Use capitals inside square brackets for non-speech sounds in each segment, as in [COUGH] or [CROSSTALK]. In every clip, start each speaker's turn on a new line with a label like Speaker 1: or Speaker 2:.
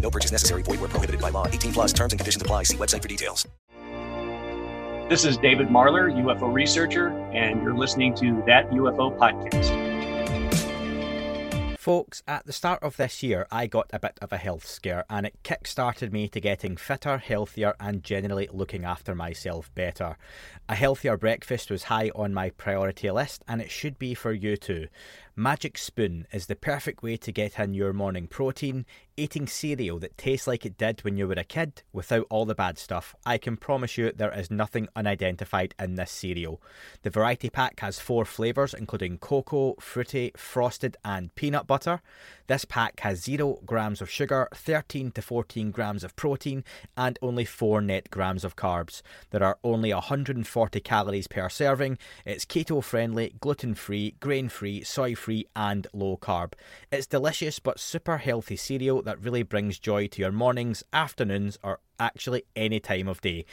Speaker 1: No purchase necessary. Void where prohibited by law. 18 plus terms and conditions apply. See website for details.
Speaker 2: This is David Marler, UFO researcher, and you're listening to That UFO Podcast.
Speaker 3: Folks, at the start of this year, I got a bit of a health scare, and it kick started me to getting fitter, healthier, and generally looking after myself better. A healthier breakfast was high on my priority list, and it should be for you too. Magic Spoon is the perfect way to get in your morning protein, eating cereal that tastes like it did when you were a kid without all the bad stuff. I can promise you there is nothing unidentified in this cereal. The variety pack has four flavours, including cocoa, fruity, frosted, and peanut butter. This pack has 0 grams of sugar, 13 to 14 grams of protein, and only 4 net grams of carbs. There are only 140 calories per serving. It's keto friendly, gluten free, grain free, soy free, and low carb. It's delicious but super healthy cereal that really brings joy to your mornings, afternoons, or actually any time of day.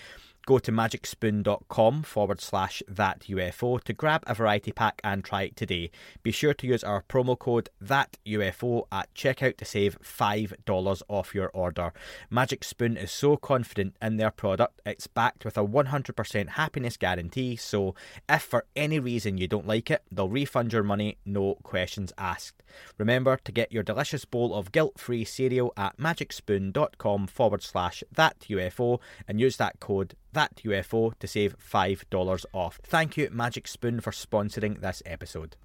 Speaker 3: Go to magicspoon.com forward slash that UFO to grab a variety pack and try it today. Be sure to use our promo code that UFO at checkout to save $5 off your order. Magic Spoon is so confident in their product, it's backed with a 100% happiness guarantee. So if for any reason you don't like it, they'll refund your money, no questions asked. Remember to get your delicious bowl of guilt free cereal at magicspoon.com forward slash that UFO and use that code that UFO to save $5 off. Thank you, Magic Spoon, for sponsoring this episode.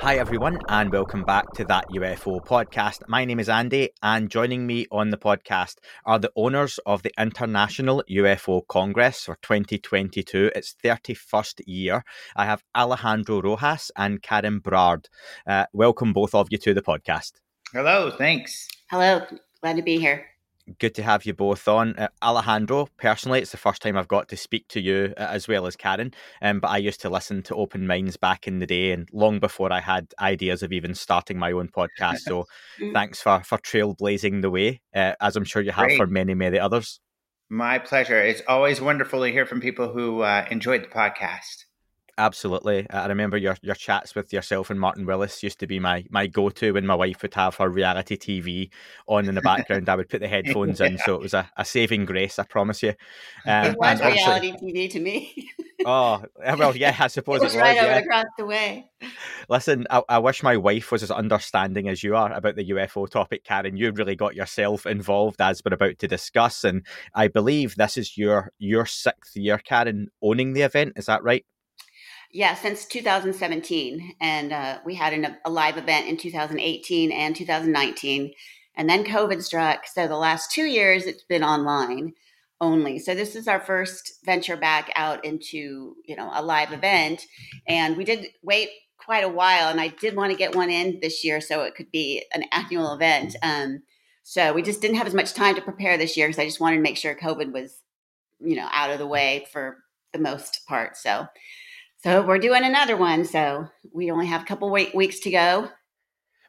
Speaker 3: Hi, everyone, and welcome back to that UFO podcast. My name is Andy, and joining me on the podcast are the owners of the International UFO Congress for 2022, its 31st year. I have Alejandro Rojas and Karen Brard. Uh, welcome, both of you, to the podcast.
Speaker 4: Hello, thanks.
Speaker 5: Hello, glad to be here
Speaker 3: good to have you both on. Uh, Alejandro, personally, it's the first time I've got to speak to you uh, as well as Karen. Um, but I used to listen to Open Minds back in the day, and long before I had ideas of even starting my own podcast. So, [LAUGHS] mm. thanks for for trailblazing the way, uh, as I'm sure you have Great. for many many others.
Speaker 4: My pleasure. It's always wonderful to hear from people who uh, enjoyed the podcast.
Speaker 3: Absolutely. I remember your, your chats with yourself and Martin Willis used to be my, my go to when my wife would have her reality TV on in the background. I would put the [LAUGHS] headphones yeah. in. So it was a, a saving grace, I promise you. [LAUGHS]
Speaker 5: Um, it was reality TV to me. [LAUGHS]
Speaker 3: oh, well, yeah, I suppose
Speaker 5: it was.
Speaker 3: It
Speaker 5: was right
Speaker 3: yeah.
Speaker 5: across the way.
Speaker 3: Listen, I, I, wish my wife was as understanding as you are about the UFO topic, Karen. You really got yourself involved as we're about to discuss. And I believe this is your your sixth year, Karen, owning the event. Is that right?
Speaker 5: Yeah, since 2017. And uh, we had an, a live event in 2018 and 2019. And then COVID struck. So the last two years, it's been online only. So this is our first venture back out into, you know, a live event. And we did wait quite a while. And I did want to get one in this year so it could be an annual event. Um, so we just didn't have as much time to prepare this year because I just wanted to make sure COVID was, you know, out of the way for the most part. So so we're doing another one. So we only have a couple weeks to go.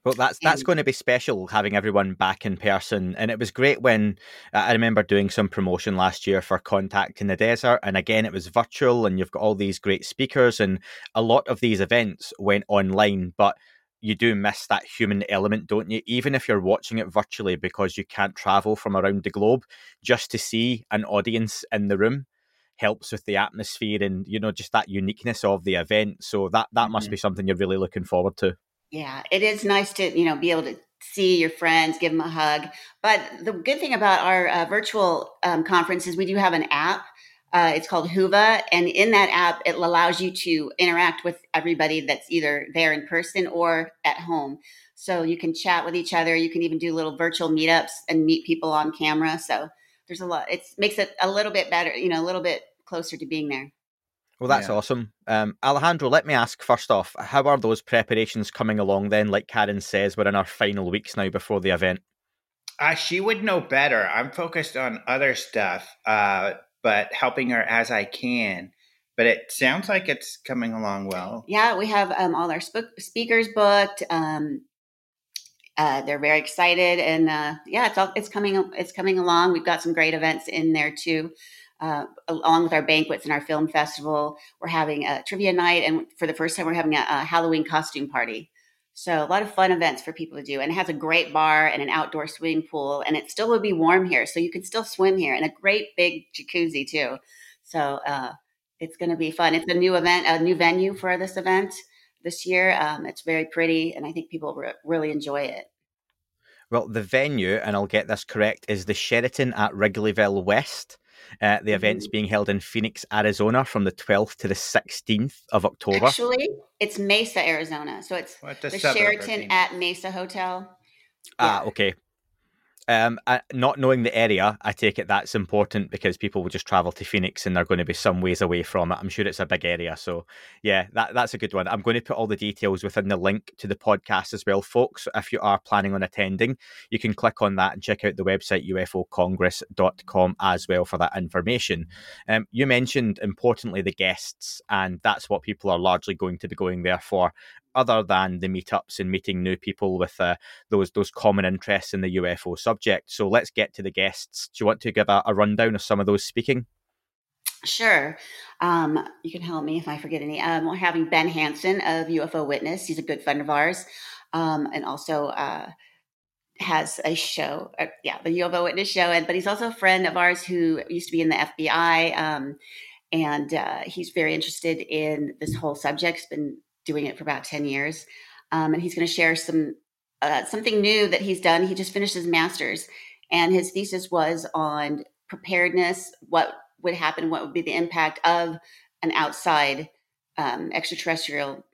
Speaker 3: Well, that's that's going to be special having everyone back in person, and it was great when uh, I remember doing some promotion last year for Contact in the Desert, and again it was virtual, and you've got all these great speakers, and a lot of these events went online, but you do miss that human element, don't you? Even if you're watching it virtually because you can't travel from around the globe, just to see an audience in the room helps with the atmosphere and you know just that uniqueness of the event. So that that mm-hmm. must be something you're really looking forward to.
Speaker 5: Yeah, it is nice to you know be able to see your friends, give them a hug. But the good thing about our uh, virtual um, conference is we do have an app. Uh, it's called Whova, and in that app, it allows you to interact with everybody that's either there in person or at home. So you can chat with each other. You can even do little virtual meetups and meet people on camera. So there's a lot. It makes it a little bit better, you know, a little bit closer to being there.
Speaker 3: Well, that's yeah. awesome. Um, Alejandro, let me ask first off, how are those preparations coming along then? Like Karen says, we're in our final weeks now before the event.
Speaker 4: Uh, she would know better. I'm focused on other stuff, uh, but helping her as I can. But it sounds like it's coming along well.
Speaker 5: Yeah, we have um, all our sp- speakers booked. Um, uh, they're very excited, and uh, yeah, it's all it's coming it's coming along. We've got some great events in there too. Uh, along with our banquets and our film festival, we're having a trivia night, and for the first time, we're having a, a Halloween costume party. So a lot of fun events for people to do, and it has a great bar and an outdoor swimming pool, and it still will be warm here, so you can still swim here, and a great big jacuzzi too. So uh, it's going to be fun. It's a new event, a new venue for this event this year. Um, it's very pretty, and I think people re- really enjoy it.
Speaker 3: Well, the venue, and I'll get this correct, is the Sheraton at Wrigleyville West. Uh, the event's
Speaker 5: Mhm.
Speaker 3: being held in Phoenix, Arizona from the 12th to the 16th of October.
Speaker 5: Actually, it's Mesa, Arizona. So it's
Speaker 4: What
Speaker 5: the
Speaker 4: suburb
Speaker 5: Sheraton at Mesa Hotel.
Speaker 3: Ah,
Speaker 5: Yeah.
Speaker 3: okay. Um, not knowing the area, I take it that's important because people will just travel to Phoenix and they're going to be some ways away from it. I'm sure it's a big area, so yeah, that that's a good one. I'm going to put all the details within the link to the podcast as well, folks. If you are planning on attending, you can click on that and check out the website ufocongress.com as well for that information. Um, you mentioned importantly the guests, and that's what people are largely going to be going there for. Other than the meetups and meeting new people with uh, those those common interests in the UFO subject. So let's get to the guests. Do you want to give a, a rundown of some of those speaking?
Speaker 5: Sure. Um, you can help me if I forget any. Um, we're having Ben Hansen of UFO Witness. He's a good friend of ours, um, and also uh, has a show. Uh, yeah, the UFO Witness show. And but he's also a friend of ours who used to be in the FBI, um, and uh, he's very interested in this whole subject. He's been doing it for about ten years, um, and he's going to share some uh, something new that he's done. He just finished his master's, and his thesis was on preparedness. What would happen? What would be the impact of an outside um, extraterrestrial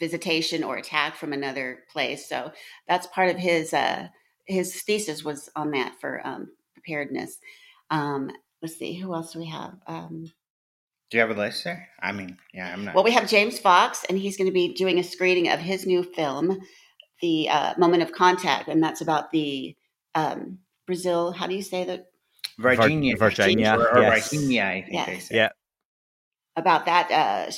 Speaker 5: visitation or attack from another place? So that's part of his uh, his thesis was on that for um, preparedness. Um, let's see, who else do we have? Um,
Speaker 4: Do you have a list there? I mean, yeah, I'm not.
Speaker 5: well, we have James Fox, and he's going to be doing a screening of his new film, The uh, Moment of Contact, and that's about the um, Brazil. How do you say that?
Speaker 4: Virginia,
Speaker 3: Virginia,
Speaker 4: or, or
Speaker 3: yes.
Speaker 4: Virginia, I think
Speaker 5: Yeah.
Speaker 4: they say.
Speaker 3: Yeah.
Speaker 5: About that uh,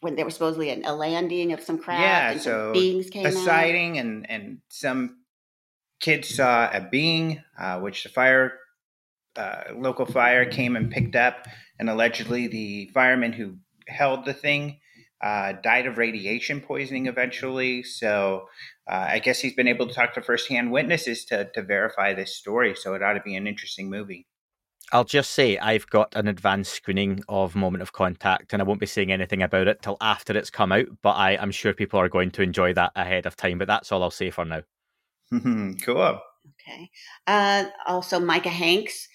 Speaker 5: when there was supposedly a, a landing of some craft
Speaker 4: Yeah,
Speaker 5: and some
Speaker 4: so
Speaker 5: beings came
Speaker 4: a
Speaker 5: out.
Speaker 4: sighting and and some kids saw a being uh, which the fire uh, local fire came and picked up and allegedly the fireman who held the thing uh, died of radiation poisoning eventually so uh, i guess he's been able to talk to firsthand witnesses to, to verify this story so it ought to be an interesting movie
Speaker 3: I'll just say I've got an advanced screening of Moment of Contact, and I won't be saying anything about it till after it's come out. But I, I'm sure people are going to enjoy that ahead of time. But that's all I'll say for now. [LAUGHS]
Speaker 4: cool
Speaker 5: Okay. Uh, also, Micah Hanks.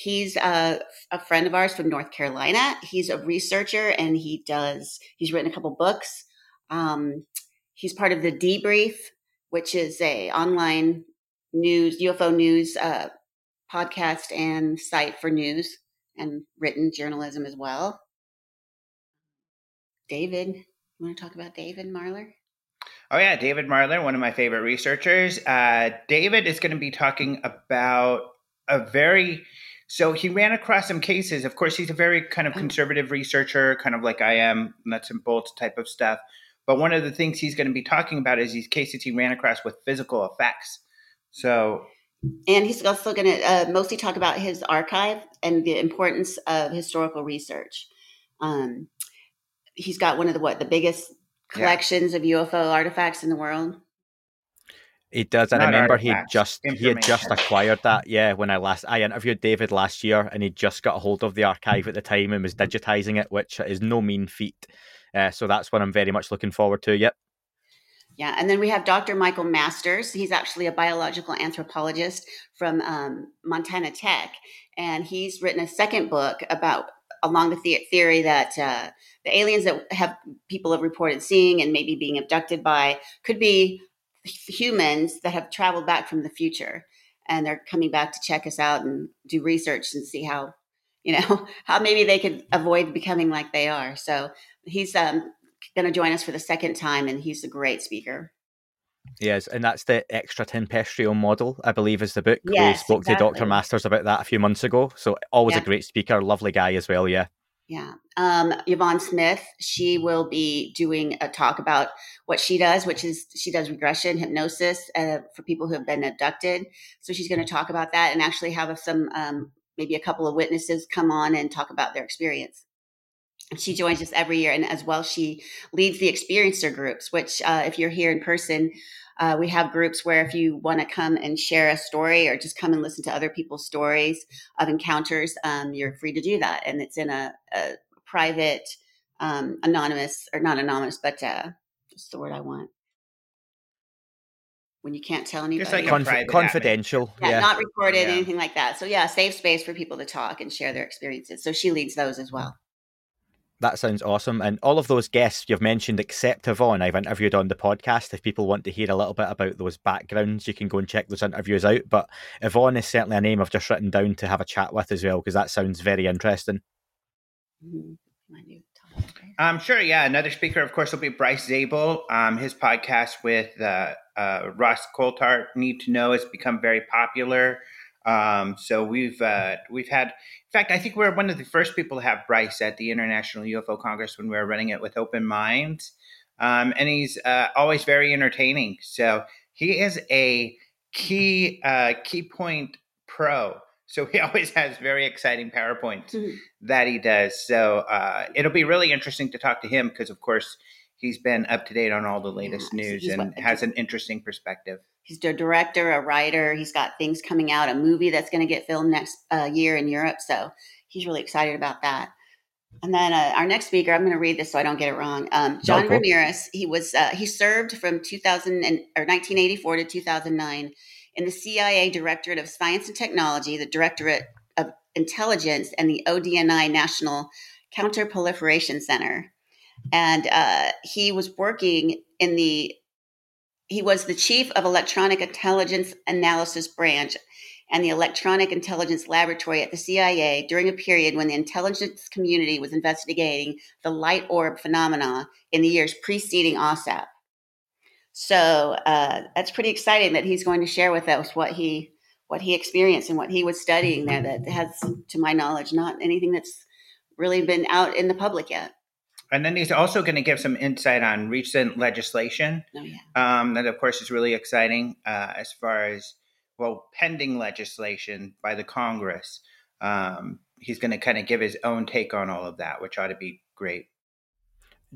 Speaker 5: He's uh, a friend of ours from North Carolina. He's a researcher and he does. He's written a couple books. Um, he's part of the Debrief, which is a online news UFO news uh, podcast and site for news and written journalism as well. David, you want to talk about David Marler?
Speaker 4: Oh yeah, David Marler, one of my favorite researchers. Uh, David is going to be talking about a very so he ran across some cases. Of course, he's a very kind of conservative researcher, kind of like I am, nuts and bolts type of stuff. But one of the things he's going to be talking about is these cases he ran across with physical effects. So
Speaker 5: And he's also going to uh, mostly talk about his archive and the importance of historical research. Um, he's got one of the what the biggest
Speaker 4: Yeah.
Speaker 5: collections of UFO artifacts in the world.
Speaker 3: He does. I
Speaker 4: Not
Speaker 3: remember he just he had just acquired that. Yeah, when I last I interviewed David last year, and he just got a hold of the archive at the time and was digitizing it, which is no mean feat. Uh, so that's what I'm very much looking forward to. Yep.
Speaker 5: Yeah, and then we have Dr. Michael Masters. He's actually a biological anthropologist from um, Montana Tech, and he's written a second book about along the, the- theory that uh, the aliens that have people have reported seeing and maybe being abducted by could be humans that have traveled back from the future, and they're coming back to check us out and do research and see how [LAUGHS] you know how maybe they could avoid becoming like they are. So he's um, going to join us for the second time, and he's a great speaker.
Speaker 3: Yes, and that's the extratempestrial model, I believe, is the book.
Speaker 5: Yes,
Speaker 3: we spoke
Speaker 5: exactly.
Speaker 3: to Dr. Masters about that a few months ago. So always
Speaker 5: Yeah.
Speaker 3: a great speaker, lovely guy as well. Yeah.
Speaker 5: Yeah. Um, Yvonne Smith, she will be doing a talk about what she does, which is she does regression hypnosis uh, for people who have been abducted. So she's going to talk about that and actually have some, um, maybe a couple of witnesses come on and talk about their experience. She joins us every year. And as well, she leads the experiencer groups, which, uh, if you're here in person, uh, we have groups where if you want to come and share a story or just come and listen to other people's stories of encounters, um, you're free to do that. And it's in a, a private, um, anonymous, or not anonymous, but uh, what's the word I want? When you can't tell anybody.
Speaker 4: Just like a
Speaker 3: Confi-
Speaker 4: private
Speaker 3: confidential.
Speaker 5: yeah,
Speaker 3: Yeah.
Speaker 5: not recorded,
Speaker 4: Yeah.
Speaker 5: anything like that. So yeah, safe space for people to talk and share their experiences. So she leads those as well.
Speaker 3: That sounds awesome. And all of those guests you've mentioned, except Yvonne, I've interviewed on the podcast. If people want to hear a little bit about those backgrounds, you can go and check those interviews out. But Yvonne is certainly a name I've just written down to have a chat with as well, because that sounds very interesting.
Speaker 4: Um, sure, yeah. Another speaker, of course, will be Bryce Zabel. Um, his podcast with uh, uh, Ross Coulthart, Need to Know, has become very popular. Um, so we've uh, we've had, in fact, I think we are one of the first people to have Bryce at the International UFO Congress when we were running it with Open Minds, um, and he's uh, always very entertaining. So he is a key uh, key point pro. So he [LAUGHS] always has very exciting PowerPoints
Speaker 5: Mhm.
Speaker 4: that he does. So uh, it'll be really interesting to talk to him because, of course, he's been up to date on all the latest
Speaker 5: Yeah,
Speaker 4: news and has an interesting perspective.
Speaker 5: He's a director, a writer. He's got things coming out, a movie that's going to get filmed next uh, year in Europe. So he's really excited about that. And then uh, our next speaker, I'm going to read this so I don't get it wrong. Um, John
Speaker 3: go.
Speaker 5: Ramirez. He was uh, he served from 2000 and, or 1984 to 2009 in the CIA Directorate of Science and Technology, the Directorate of Intelligence, and the ODNI National Counterproliferation Center. And uh, he was working in the he was the chief of electronic intelligence analysis branch and the electronic intelligence laboratory at the CIA during a period when the intelligence community was investigating the light orb phenomena in the years preceding OSAP. So uh, that's pretty exciting that he's going to share with us what he what he experienced and what he was studying there. That has, to my knowledge, not anything that's really been out in the public yet.
Speaker 4: And then he's also going to give some insight on recent legislation
Speaker 5: Oh yeah.
Speaker 4: um, that, of course, is really exciting uh, as far as, well, pending legislation by the Congress. Um, he's going to kind of give his own take on all of that, which ought to be great.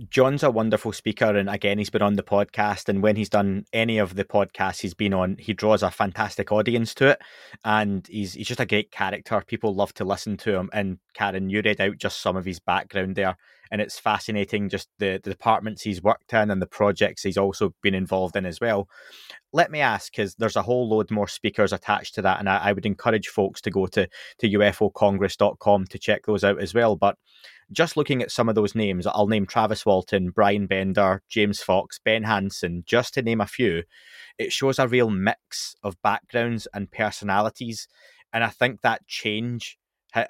Speaker 3: John's a wonderful speaker, and again, he's been on the podcast. And when he's done any of the podcasts he's been on, he draws a fantastic audience to it, and he's he's just a great character. People love to listen to him. And Karen, you read out just some of his background there, and it's fascinating. Just the, the departments he's worked in and the projects he's also been involved in as well. Let me ask, because there's a whole load more speakers attached to that, and I, I would encourage folks to go to to ufocongress.com to check those out as well. But just looking at some of those names, I'll name Travis Walton, Brian Bender, James Fox, Ben Hansen, just to name a few. It shows a real mix of backgrounds and personalities. And I think that change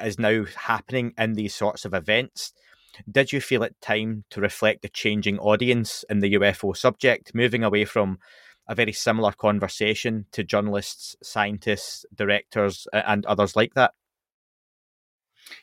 Speaker 3: is now happening in these sorts of events. Did you feel it time to reflect the changing audience in the UFO subject, moving away from a very similar conversation to journalists, scientists, directors, and others like that?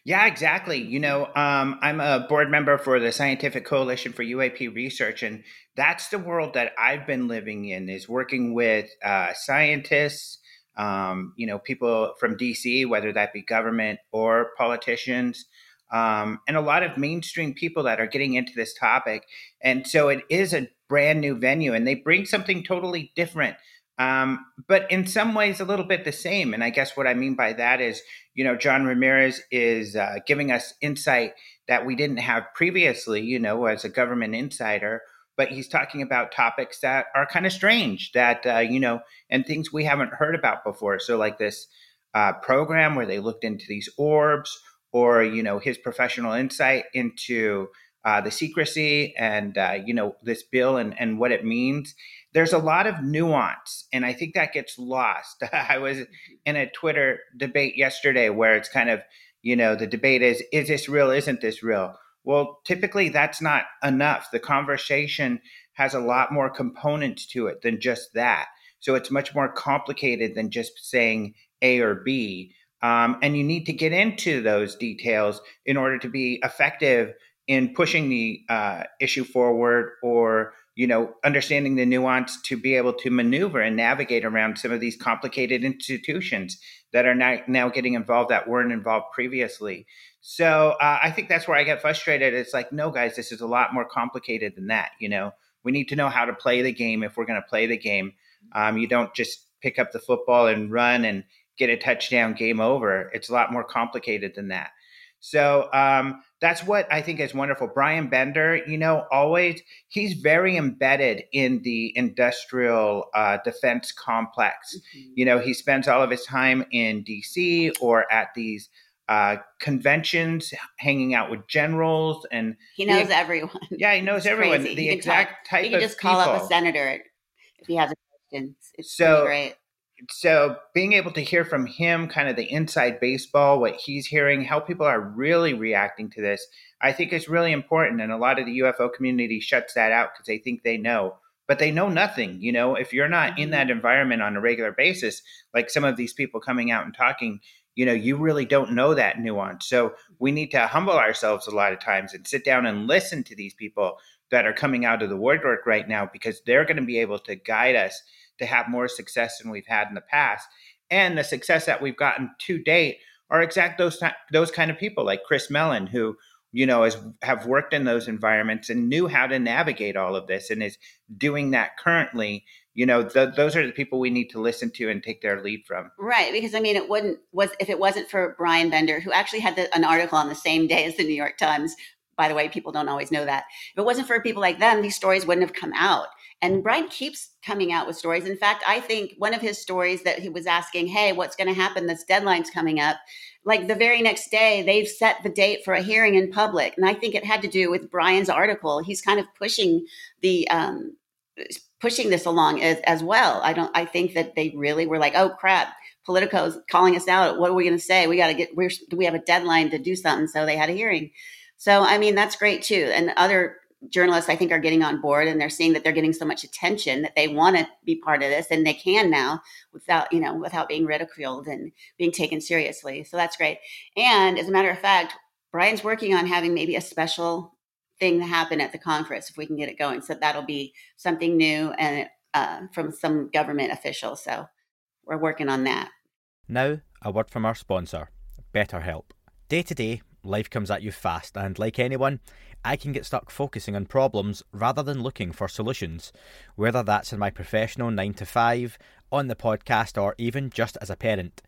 Speaker 4: Yeah, exactly. You know, um, I'm a board member for the Scientific Coalition for UAP Research, and that's the world that I've been living in. Is working with uh, scientists, um, you know, people from DC, whether that be government or politicians, um, and a lot of mainstream people that are getting into this topic. And so it is a brand new venue, and they bring something totally different. Um, but in some ways, a little bit the same. And I guess what I mean by that is, you know, John Ramirez is uh, giving us insight that we didn't have previously, you know, as a government insider. But he's talking about topics that are kind of strange, that, uh, you know, and things we haven't heard about before. So, like this uh, program where they looked into these orbs, or, you know, his professional insight into uh, the secrecy and, uh, you know, this bill and, and what it means. There's a lot of nuance and i think that gets lost. [LAUGHS] I was in a twitter debate yesterday where it's kind of you know the debate is is this real? Isn't this real? Well typically that's not enough. The conversation has a lot more components to it than just that. So it's much more complicated than just saying A or B. Um, and you need to get into those details in order to be effective in pushing the uh, issue forward or you know understanding the nuance to be able to maneuver and navigate around some of these complicated institutions that are now, now getting involved that weren't involved previously. So uh, i think that's where i get frustrated. It's like no guys this is a lot more complicated than that you know? We need to know how to play the game if we're going to play the game. Um, you don't just pick up the football and run and get a touchdown game over it's a lot more complicated than that so um, that's what I think is wonderful. Brian Bender, you know, always he's very embedded in the industrial uh, defense complex. Mm-hmm. You know, he spends all of his time in D.C. or at these uh, conventions, hanging out with generals, and
Speaker 5: he knows the, everyone.
Speaker 4: Yeah, he knows it's everyone. Crazy. The exact talk, type.
Speaker 5: He can just call
Speaker 4: people.
Speaker 5: up a senator if he has a question. It's
Speaker 4: so
Speaker 5: great
Speaker 4: so being able to hear from him kind of the inside baseball what he's hearing how people are really reacting to this i think is really important and a lot of the ufo community shuts that out because they think they know but they know nothing you know if you're not in mm-hmm. that environment on a regular basis like some of these people coming out and talking you know you really don't know that nuance so we need to humble ourselves a lot of times and sit down and listen to these people that are coming out of the woodwork right now because they're going to be able to guide us to have more success than we've had in the past. And the success that we've gotten to date are exact those those kind of people like Chris Mellon, who you know has have worked in those environments and knew how to navigate all of this and is doing that currently. You know the, those are the people we need to listen to and take their lead from.
Speaker 5: Right because i mean it wouldn't was if it wasn't for brian bender who actually had the, an article on the same day as the new york times by the way people don't always know that. If it wasn't for people like them these stories wouldn't have come out and Brian keeps coming out with stories. In fact, I think one of his stories that he was asking, hey, what's going to happen? This deadline's coming up. Like the very next day, they've set the date for a hearing in public. And I think it had to do with Brian's article. He's kind of pushing the, um, pushing this along as, as well. I don't, I think that they really were like, oh crap, Politico's calling us out. What are we going to say? We got to get, we're, we have a deadline to do something. So they had a hearing. So, I mean, that's great too. And other journalists i think are getting on board and they're seeing that they're getting so much attention that they want to be part of this and they can now without you know without being ridiculed and being taken seriously. So that's great. And as a matter of fact brian's working on having maybe a special thing to happen at the conference if we can get it going. So that'll be something new and uh, from some government official so we're working on that.
Speaker 3: Now a word from our sponsor betterhelp. Day to day life comes at you fast and like anyone I can get stuck focusing on problems rather than looking for solutions, whether that's in my professional 9 to 5, on the podcast, or even just as a parent.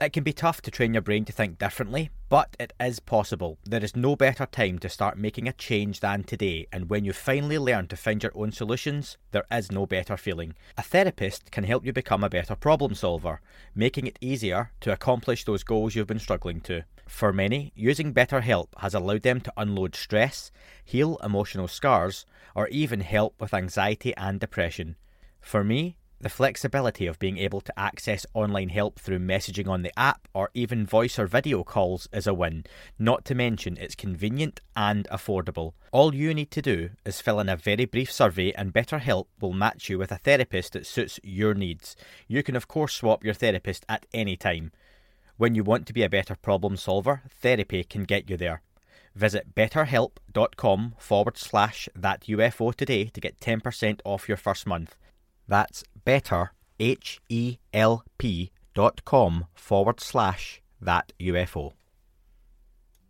Speaker 3: It can be tough to train your brain to think differently, but it is possible. There is no better time to start making a change than today, and when you finally learn to find your own solutions, there is no better feeling. A therapist can help you become a better problem solver, making it easier to accomplish those goals you've been struggling to. For many, using BetterHelp has allowed them to unload stress, heal emotional scars, or even help with anxiety and depression. For me, the flexibility of being able to access online help through messaging on the app or even voice or video calls is a win, not to mention it's convenient and affordable. All you need to do is fill in a very brief survey and BetterHelp will match you with a therapist that suits your needs. You can of course swap your therapist at any time. When you want to be a better problem solver, therapy can get you there. Visit betterhelp.com forward slash that UFO today to get 10% off your first month. That's better, H E L P dot com forward slash that UFO.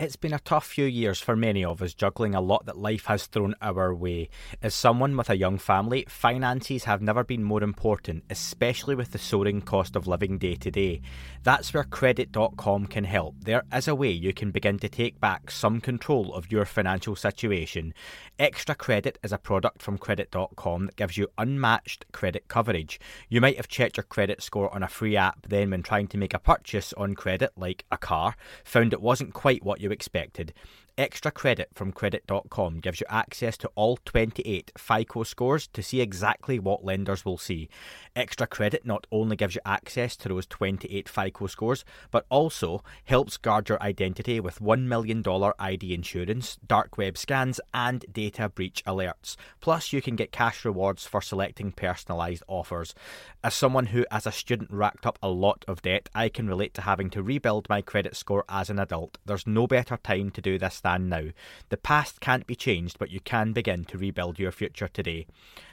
Speaker 3: It's been a tough few years for many of us juggling a lot that life has thrown our way. As someone with a young family, finances have never been more important, especially with the soaring cost of living day to day. That's where Credit.com can help. There is a way you can begin to take back some control of your financial situation. Extra Credit is a product from Credit.com that gives you unmatched credit coverage. You might have checked your credit score on a free app, then, when trying to make a purchase on credit, like a car, found it wasn't quite what you expected. Extra credit from credit.com gives you access to all 28 FICO scores to see exactly what lenders will see. Extra credit not only gives you access to those 28 FICO scores, but also helps guard your identity with $1 million ID insurance, dark web scans, and data breach alerts. Plus, you can get cash rewards for selecting personalised offers. As someone who, as a student, racked up a lot of debt, I can relate to having to rebuild my credit score as an adult. There's no better time to do this now. The past can't be changed, but you can begin to rebuild your future today.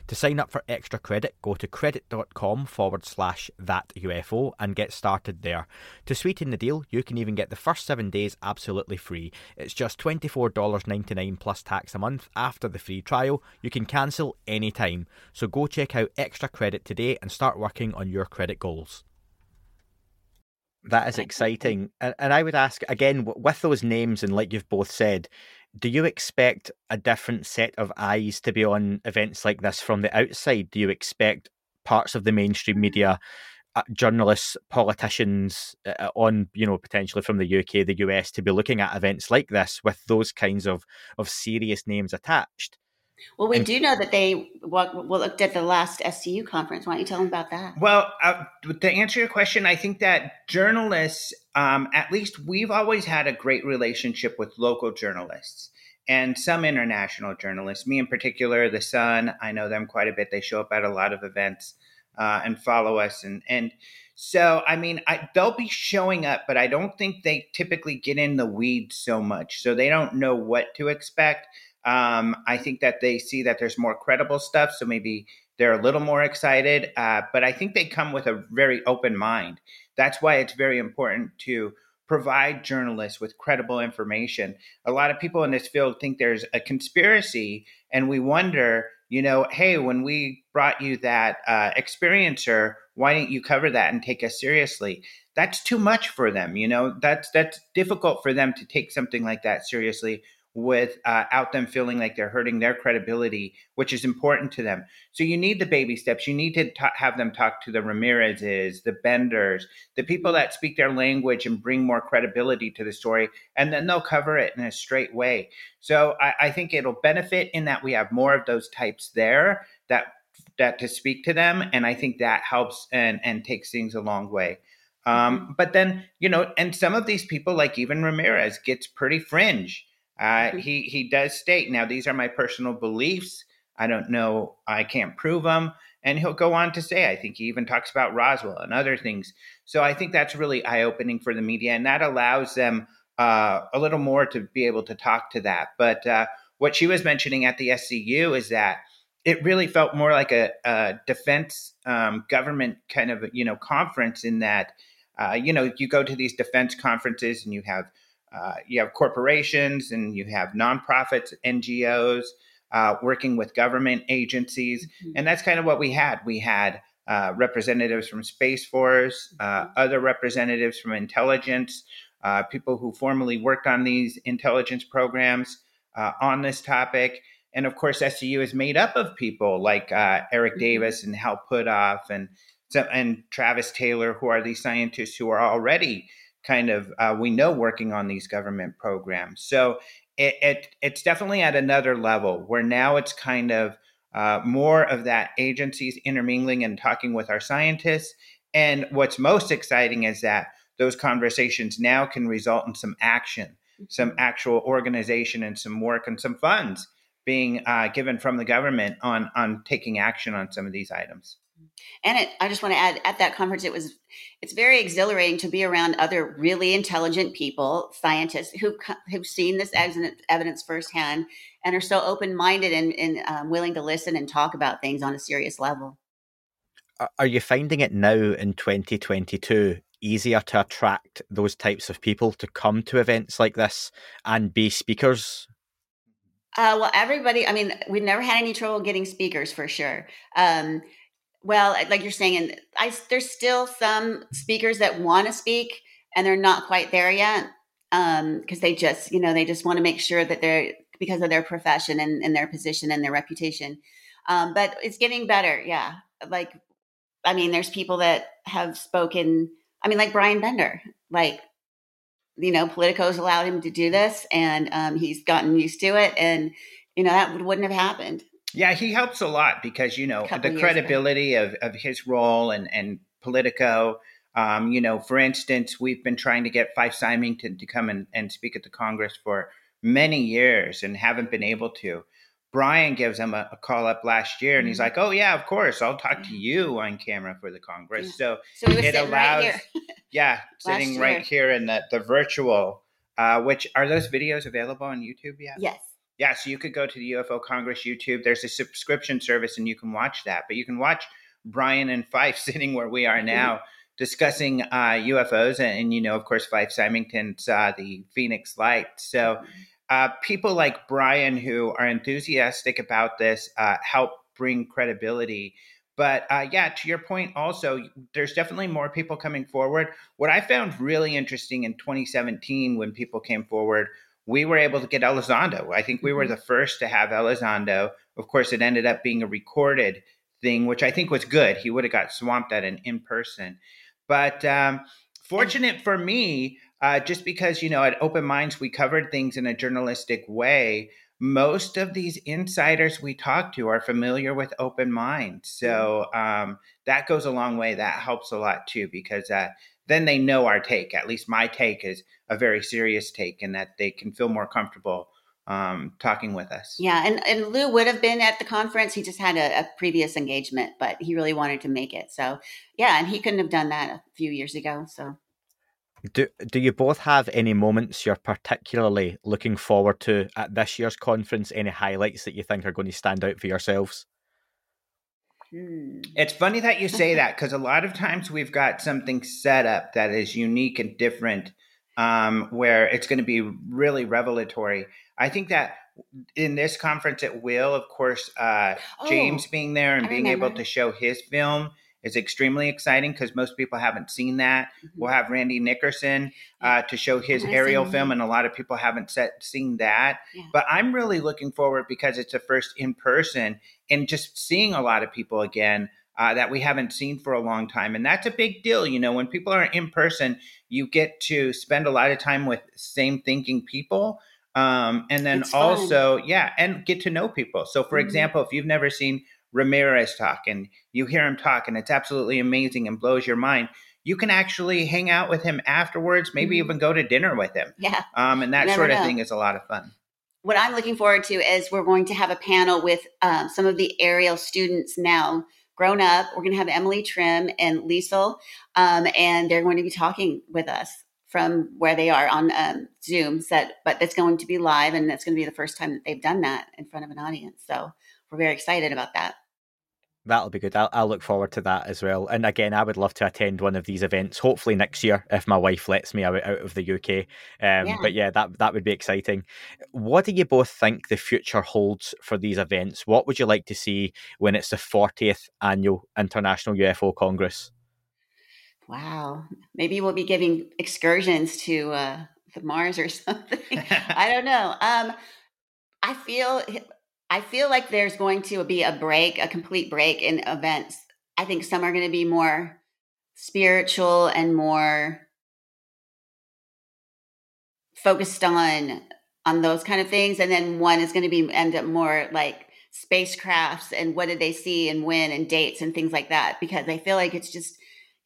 Speaker 3: To sign up for extra credit, go to credit.com forward slash that UFO and get started there. To sweeten the deal, you can even get the first seven days absolutely free. It's just $24.99 plus tax a month after the free trial. You can cancel anytime. So go check out extra credit today and start working on your credit goals. That is exciting. And, and I would ask again, with those names, and like you've both said, do you expect a different set of eyes to be on events like this from the outside? Do you expect parts of the mainstream media, uh, journalists, politicians uh, uh on, you know, potentially from the UK, the US, to be looking at events like this with those kinds of, of serious names attached?
Speaker 5: Well, we and, do know that they well, looked at the last SCU conference. Why don't you tell them about that?
Speaker 4: Well, uh, to answer your question, I think that journalists, um, at least we've always had a great relationship with local journalists and some international journalists. Me in particular, The Sun, I know them quite a bit. They show up at a lot of events uh, and follow us. And, and so, I mean, I, they'll be showing up, but I don't think they typically get in the weeds so much. So they don't know what to expect. Um, I think that they see that there's more credible stuff, so maybe they're a little more excited. Uh, but I think they come with a very open mind. That's why it's very important to provide journalists with credible information. A lot of people in this field think there's a conspiracy, and we wonder, you know, hey, when we brought you that uh, experiencer, why didn't you cover that and take us seriously? That's too much for them, you know. That's that's difficult for them to take something like that seriously without uh, them feeling like they're hurting their credibility, which is important to them. So you need the baby steps. You need to have them talk to the Ramirez's, the Benders, the people that speak their language and bring more credibility to the story, and then they'll cover it in a straight way. So I, I think it'll benefit in that we have more of those types there that that to speak to them, and I think that helps and and takes things a long way. Um, mm-hmm. but then you know, and some of these people, like even Ramirez, gets pretty fringe uh, mm-hmm. He he does state now these are my personal beliefs. I don't know. I can't prove them. And he'll go on to say, I think he even talks about Roswell and other things. So I think that's really eye opening for the media, and that allows them uh, a little more to be able to talk to that. But uh, what she was mentioning at the SCU is that it really felt more like a, a defense um, government kind of you know conference in that uh, you know you go to these defense conferences and you have uh, you have corporations and you have nonprofits, NGOs uh, working with government agencies. Mm-hmm. And that's kind of what we had. We had uh, representatives from Space Force, uh, mm-hmm. other representatives from intelligence, uh, people who formerly worked on these intelligence programs uh, on this topic. And of course, SCU is made up of people like Eric mm-hmm. Davis and Hal Puthoff and and Travis Taylor, who are these scientists who are already kind of uh, we know working on these government programs. So it, it, it's definitely at another level where now it's kind of uh, more of that agencies intermingling and talking with our scientists. And what's most exciting is that those conversations now can result in some action, some mm-hmm. actual organization, and some work and some funds being uh, given from the government on on taking action on some of these items
Speaker 5: and it, i just want to add at that conference it was it's very exhilarating to be around other really intelligent people scientists who who've seen this evidence firsthand and are so open-minded and, and um, willing to listen and talk about things on a serious level.
Speaker 3: Are you finding it now in 2022 easier to attract those types of people to come to events like this and be speakers?
Speaker 5: Uh, well everybody i mean we've never had any trouble getting speakers for sure. Um, well, like you're saying, and I, there's still some speakers that want to speak and they're not quite there yet because um, they just, you know, they just want to make sure that they're because of their profession and, and their position and their reputation. Um, but it's getting better. Yeah. Like, I mean, there's people that have spoken, I mean, like Brian Bender, like you know, Politico's allowed him to do this, and um, he's gotten used to it, and you know that wouldn't have happened.
Speaker 4: Yeah, he helps a lot because you know the credibility of, of his role and and Politico. Um, you know, for instance, we've been trying to get Fife Symington to come and, and speak at the Congress for many years and haven't been able to. Brian gives him a, a call up last year and he's
Speaker 5: Mhm.
Speaker 4: like, Oh, yeah, of course, I'll talk to you on camera for the Congress.
Speaker 5: Yeah.
Speaker 4: So,
Speaker 5: So
Speaker 4: It allows- [LAUGHS]
Speaker 5: right
Speaker 4: yeah, sitting
Speaker 5: year.
Speaker 4: right here in the, the virtual, uh, which are those videos available on YouTube yet?
Speaker 5: Yes.
Speaker 4: Yeah, so you could go to the UFO Congress YouTube. There's a subscription service and you can watch that. But you can watch Brian and Fife [LAUGHS] sitting where we are now discussing uh, UFOs. And, and, you know, of course, Fife Symington saw the Phoenix Light. So uh, people like Brian who are enthusiastic about this uh, help bring credibility. But uh, yeah, to your point, also, there's definitely more people coming forward. What I found really interesting in 2017 when people came forward we were able to get Elizondo. I think we were
Speaker 5: Mhm.
Speaker 4: the first to have Elizondo. Of course, it ended up being a recorded thing, which I think was good. He would have got swamped at an in person. But um, fortunate for me, uh, just because, you know, at Open Minds, we covered things in a journalistic way. Most of these insiders we talk to are familiar with Open Minds. So um, that goes a long way. That helps a lot too, because uh, then they know our take. At least my take is a very serious take and that they can feel more comfortable um, talking with us.
Speaker 5: Yeah, and, and Lou would have been at the conference. He just had a, a previous engagement, but he really wanted to make it. So, yeah, and he couldn't have done that a few years ago. So,
Speaker 3: Do do you both have any moments you're particularly looking forward to at this year's conference? Any highlights that you think are going to stand out for yourselves?
Speaker 5: Hmm.
Speaker 4: It's funny that you say that because a lot of times we've got something set up that is unique and different um, where it's going to be really revelatory. I think that in this conference, it will, of course, uh,
Speaker 5: Oh,
Speaker 4: James being there and
Speaker 5: I
Speaker 4: being able to show his film is extremely exciting because most people haven't seen that.
Speaker 5: Mhm.
Speaker 4: We'll have Randy Nickerson uh, to show his
Speaker 5: haven't Ariel
Speaker 4: film, and a lot of people haven't set, seen that.
Speaker 5: Yeah.
Speaker 4: But I'm really looking forward because it's a first in person and just seeing a lot of people again uh, that we haven't seen for a long time. And that's a big deal. You know, when people are in person, you get to spend a lot of time with same thinking people. Um, and then
Speaker 5: It's fun.
Speaker 4: also, yeah, and get to know people. So, for
Speaker 5: Mhm.
Speaker 4: example, if you've never seen Ramirez talk and you hear him talk and it's absolutely amazing and blows your mind, you can actually hang out with him afterwards, maybe
Speaker 5: Mhm.
Speaker 4: even go to dinner with him.
Speaker 5: yeah.
Speaker 4: Um, and that sort of
Speaker 5: know.
Speaker 4: thing is a lot of fun.
Speaker 5: What I'm looking forward to is we're going to have a panel with um, some of the Ariel students now grown up. We're going to have Emily Trim and Liesel, um, and they're going to be talking with us from where they are on um, Zoom set, but it's going to be live, and that's going to be the first time that they've done that in front of an audience. So we're very excited about that.
Speaker 3: That'll be good. I'll, I'll look forward to that as well. And again, I would love to attend one of these events. Hopefully next year, if my wife lets me out, out of the UK. Um,
Speaker 5: Yeah.
Speaker 3: But yeah, that that would be exciting. What do you both think the future holds for these events? What would you like to see when it's the 40th annual International UFO Congress?
Speaker 5: Wow, maybe we'll be giving excursions to uh, the Mars or [LAUGHS] something. I don't know. Um, I feel I feel like there's going to be a break, a complete break in events. I think some are going to be more spiritual and more focused on on those kind of things, and then one is going to be end up more like spacecrafts and what did they see and when and dates and things like that. Because I feel like it's just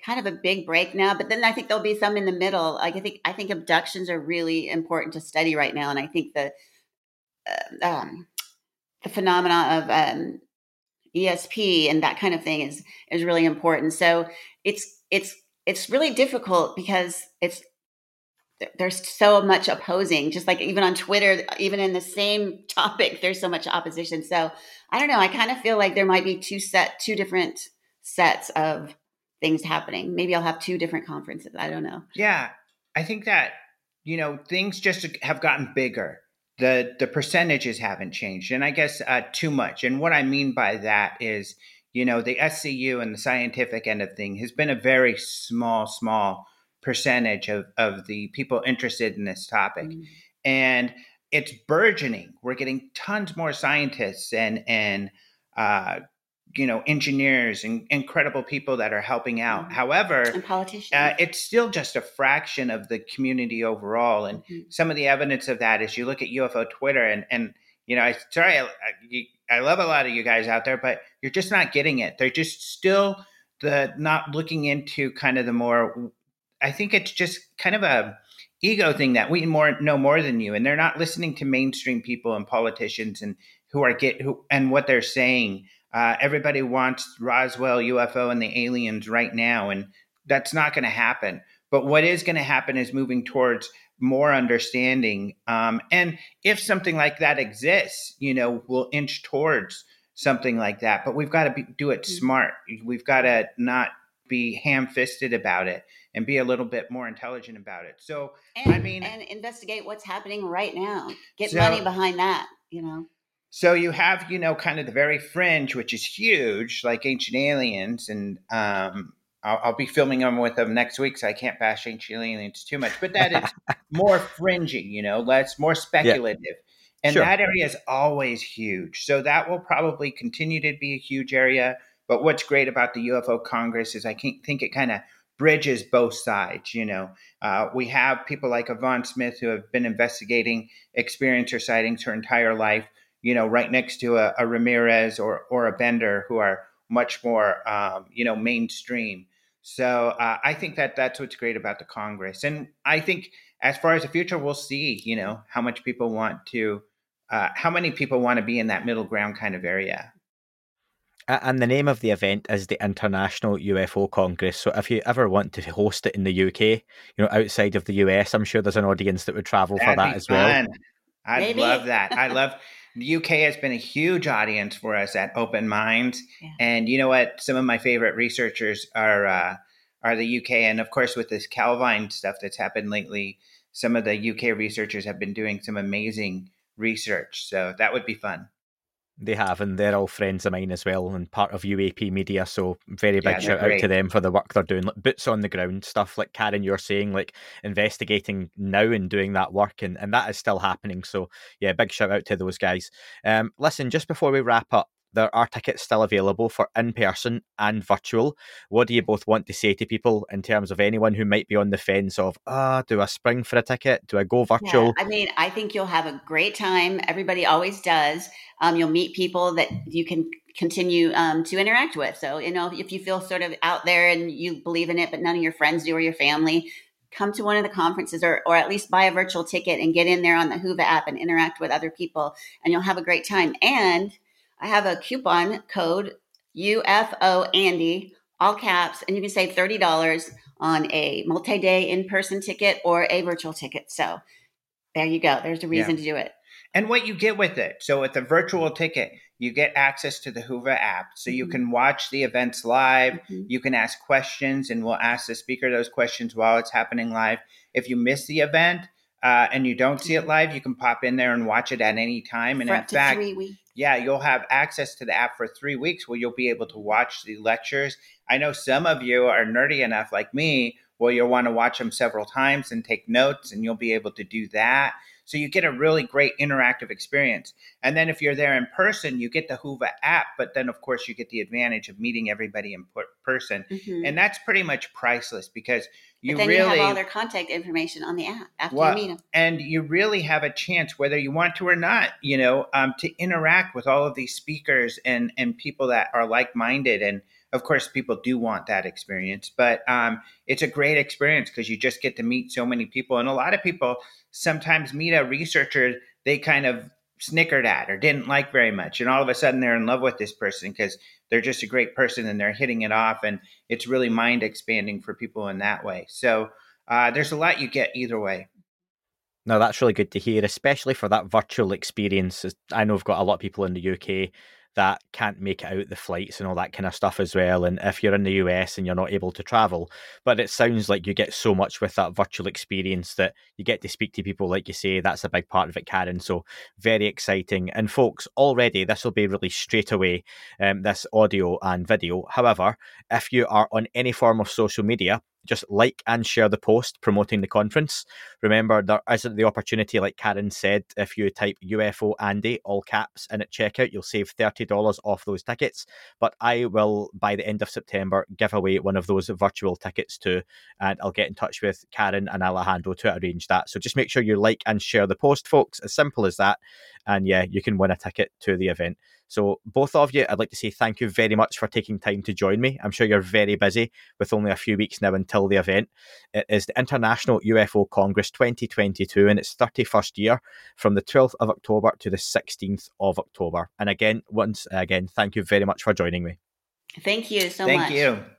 Speaker 5: kind of a big break now. But then I think there'll be some in the middle. Like I think I think abductions are really important to study right now, and I think the um, the phenomena of um, ESP and that kind of thing is is really important. So it's it's it's really difficult because it's there's so much opposing. Just like even on Twitter, even in the same [LAUGHS] topic, there's so much opposition. So I don't know. I kind of feel like there might be two set two different sets of things happening. Maybe I'll have two different conferences. I don't know.
Speaker 4: Yeah, I think that you know things just have gotten bigger. The The percentages haven't changed, and I guess uh, too much. And what I mean by that is, you know, the SCU and the scientific end of thing has been a very small, small percentage of of the people interested in this topic,
Speaker 5: Mm.
Speaker 4: and it's burgeoning. We're getting tons more scientists and and uh, you know engineers and incredible people that are helping out.
Speaker 5: Mhm.
Speaker 4: However,
Speaker 5: And politicians.
Speaker 4: uh, it's still just a fraction of the community overall. And
Speaker 5: Mhm.
Speaker 4: some of the evidence of that is you look at UFO Twitter, and and you know, I sorry, I, I, I love a lot of you guys out there, but you're just not getting it. They're just still the not looking into kind of the more. I think it's just kind of a ego thing that we more know more than you, and they're not listening to mainstream people and politicians and who are get who and what they're saying. Uh, everybody wants Roswell UFO and the aliens right now, and that's not going to happen. But what is going to happen is moving towards more understanding. Um, and if something like that exists, you know, we'll inch towards something like that. But we've got to be, do it smart. We've got to not be ham fisted about it and be a little bit more intelligent about it. So,
Speaker 5: and,
Speaker 4: I mean-
Speaker 5: and investigate what's happening right now. Get
Speaker 4: So-
Speaker 5: money behind that. You know.
Speaker 4: So you have, you know, kind of the very fringe, which is huge, like Ancient Aliens, and um, I'll, I'll be filming them with them next week, so I can't bash Ancient Aliens too much. But that is [LAUGHS] more fringy, you know, that's more speculative, and
Speaker 3: Sure.
Speaker 4: that area is always huge. So that will probably continue to be a huge area. But what's great about the UFO Congress is I think it kind of bridges both sides. You know, uh, we have people like Yvonne Smith who have been investigating experiencer sightings her entire life you know, right next to a, a Ramirez or or a Bender, who are much more, um, you know, mainstream. So uh, I think that that's what's great about the Congress, and I think as far as the future, we'll see, you know, how much people want to, uh, how many people want to be in that middle ground kind of area.
Speaker 3: And the name of the event is the International UFO Congress. So if you ever want to host it in the UK, you know, outside of the US, I'm sure there's an audience that would travel for
Speaker 4: That'd
Speaker 3: that
Speaker 4: be
Speaker 3: as well.
Speaker 4: I love that. I love the UK has been a huge audience for us at Open Minds,
Speaker 5: Yeah.
Speaker 4: and you know what? Some of my favorite researchers are uh, are the UK, and of course with this Calvine stuff that's happened lately, some of the UK researchers have been doing some amazing research. So that would be fun.
Speaker 3: They have, and they're all friends of mine as well, and part of UAP Media. So very big
Speaker 4: Yeah,
Speaker 3: shout out to them for the work they're doing, like boots on the ground stuff. Like Karen, you're saying, like investigating now and doing that work, and and that is still happening. So yeah, big shout out to those guys. Um, listen, just before we wrap up. There are tickets still available for in person and virtual. What do you both want to say to people in terms of anyone who might be on the fence of, ah, do I spring for a ticket? Do I go virtual?
Speaker 5: Yeah, I mean, I think you'll have a great time. Everybody always does. Um, you'll meet people that you can continue um, to interact with. So, you know, if you feel sort of out there and you believe in it, but none of your friends do or your family, come to one of the conferences or, or at least buy a virtual ticket and get in there on the Whova app and interact with other people, and you'll have a great time. And I have a coupon code UFO Andy, all caps, and you can save $30 on a multi day in person ticket or a virtual ticket. So, there you go. There's a reason to do it.
Speaker 4: and what you get with it. So with the virtual ticket, you get access to the Whova app, so you
Speaker 5: Mhm.
Speaker 4: can watch the events live.
Speaker 5: Mhm.
Speaker 4: You can ask questions, and we'll ask the speaker those questions while it's happening live. If you miss the event uh, and you don't see it live, you can pop in there and watch it at any time. And
Speaker 5: For
Speaker 4: in fact,
Speaker 5: three weeks.
Speaker 4: Yeah, you'll have access to the app for three weeks where you'll be able to watch the lectures. I know some of you are nerdy enough, like me, where you'll want to watch them several times and take notes, and you'll be able to do that. So you get a really great interactive experience. And then if you're there in person, you get the Whova app, but then of course you get the advantage of meeting everybody in per- person.
Speaker 5: Mhm.
Speaker 4: And that's pretty much priceless because you really
Speaker 5: you have all their contact information on the app after
Speaker 4: Well,
Speaker 5: you meet them.
Speaker 4: and you really have a chance whether you want to or not you know um, to interact with all of these speakers and and people that are like-minded and of course people do want that experience but um, it's a great experience because you just get to meet so many people and a lot of people sometimes meet a researcher they kind of snickered at or didn't like very much and all of a sudden they're in love with this person because they're just a great person and they're hitting it off and it's really mind expanding for people in that way so uh, there's a lot you get either way
Speaker 3: No, that's really good to hear, especially for that virtual experience. I know I've got a lot of people in the UK that can't make it out the flights and all that kind of stuff as well. And if you're in the US and you're not able to travel, but it sounds like you get so much with that virtual experience that you get to speak to people, like you say, that's a big part of it, Karen. So very exciting. And folks, already this will be released straight away, um, this audio and video. However, if you are on any form of social media, just like and share the post promoting the conference. Remember, there isn't the opportunity, like Karen said, if you type UFO Andy, all caps, in at checkout, you'll save $30 off those tickets. But I will, by the end of September, give away one of those virtual tickets too. And I'll get in touch with Karen and Alejandro to arrange that. So just make sure you like and share the post, folks. As simple as that. And yeah, you can win a ticket to the event. So, both of you, I'd like to say thank you very much for taking time to join me. I'm sure you're very busy with only a few weeks now until the event. It is the International UFO Congress 2022 in its 31st year from the 12th of October to the 16th of October. And again, once again, thank you very much for joining me.
Speaker 5: Thank you so
Speaker 4: Thank
Speaker 5: much.
Speaker 4: Thank you.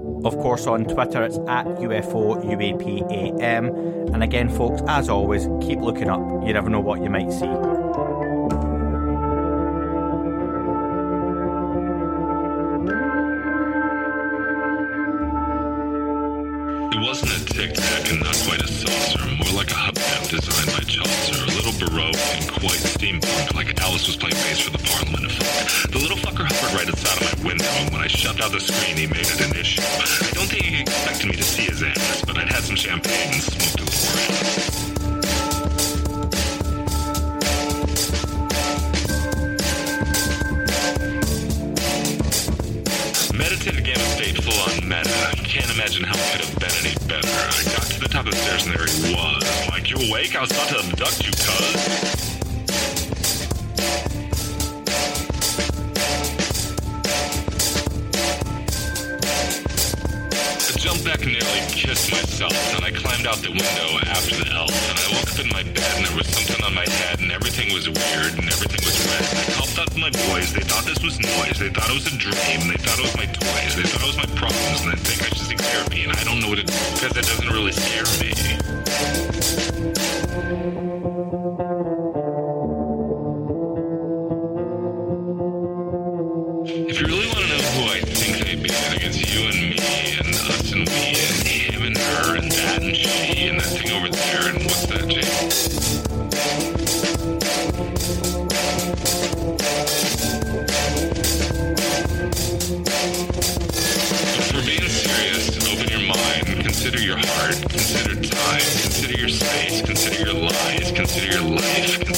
Speaker 3: Of course, on Twitter, it's at UFO UAPAM. And again, folks, as always, keep looking up. You never know what you might see.
Speaker 6: It wasn't a tic tac and not quite a saucer, more like a hubcap designed by Chaucer, little baroque and quite steampunk, like Alice was playing bass for the Parliament of Folk. The little fucker hovered right outside of my window, and when I shoved out the screen, he made it an issue. I don't think he expected me to see his ass, but I'd had some champagne and smoked a little. Meditative Gamma State full on meta. I can't imagine how it could have been any better. I got to the top of the stairs and there he was. Like, you awake? I was about to abduct you, cuz. Jumped back and nearly kissed myself, and I climbed out the window after the elf, and I woke up in my bed and there was something on my head, and everything was weird, and everything called out my boys, they thought this was noise, they thought it was a dream, they thought it was my toys, they thought it was my problems, and they think I should seek therapy, and I don't know what to do, because it doesn't really scare me. If you really want to know who I think they be, it's you and me and us and we and him and her and that and she and that thing over there and what's that, Jake? Consider your life,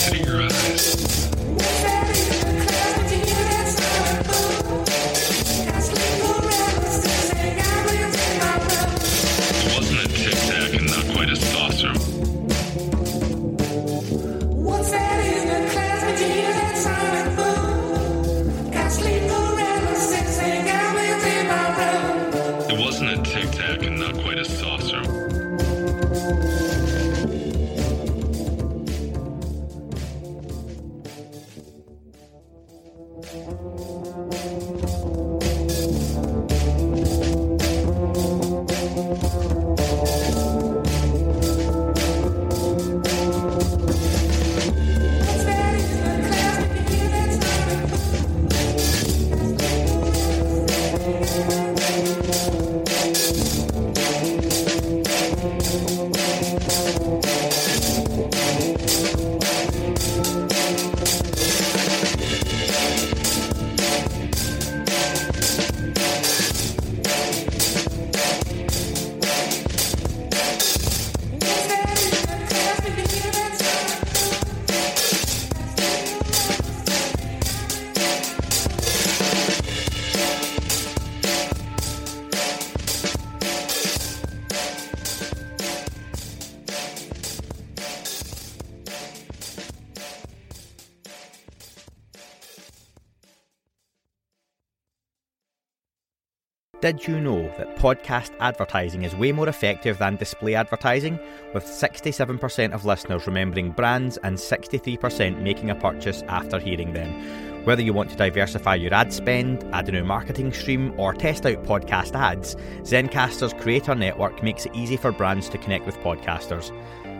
Speaker 3: Did you know that podcast advertising is way more effective than display advertising, with 67% of listeners remembering brands and 63% making a purchase after hearing them? Whether you want to diversify your ad spend, add a new marketing stream, or test out podcast ads, Zencastr's Creator Network makes it easy for brands to connect with podcasters.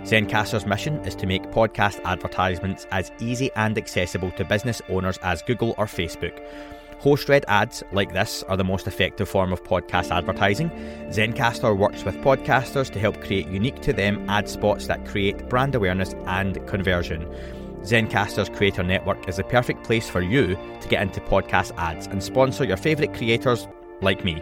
Speaker 3: Zencastr's mission is to make podcast advertisements as easy and accessible to business owners as Google or Facebook. Host read ads like this are the most effective form of podcast advertising. Zencastr works with podcasters to help create unique to them ad spots that create brand awareness and conversion. Zencastr's creator network is the perfect place for you to get into podcast ads and sponsor your favourite creators like me.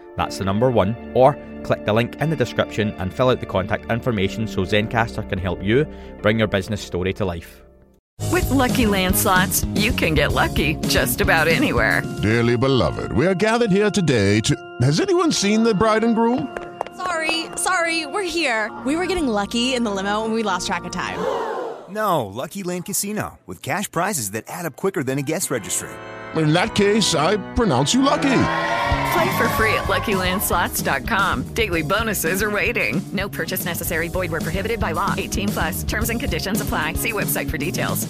Speaker 3: that's the number one, or click the link in the description and fill out the contact information so Zencastr can help you bring your business story to life.
Speaker 7: With lucky landslots, you can get lucky just about anywhere.
Speaker 8: Dearly beloved, we are gathered here today to. Has anyone seen the bride and groom?
Speaker 9: Sorry, sorry, we're here. We were getting lucky in the limo and we lost track of time.
Speaker 10: No, Lucky Land Casino, with cash prizes that add up quicker than a guest registry.
Speaker 8: In that case, I pronounce you lucky.
Speaker 7: Play for free at LuckyLandSlots.com. Daily bonuses are waiting. No purchase necessary. Void where prohibited by law. 18 plus. Terms and conditions apply. See website for details.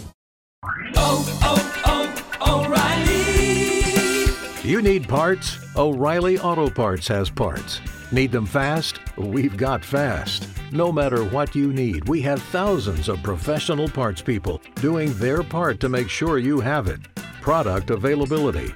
Speaker 11: Oh, oh, oh, O'Reilly.
Speaker 12: You need parts? O'Reilly Auto Parts has parts. Need them fast? We've got fast. No matter what you need, we have thousands of professional parts people doing their part to make sure you have it. Product availability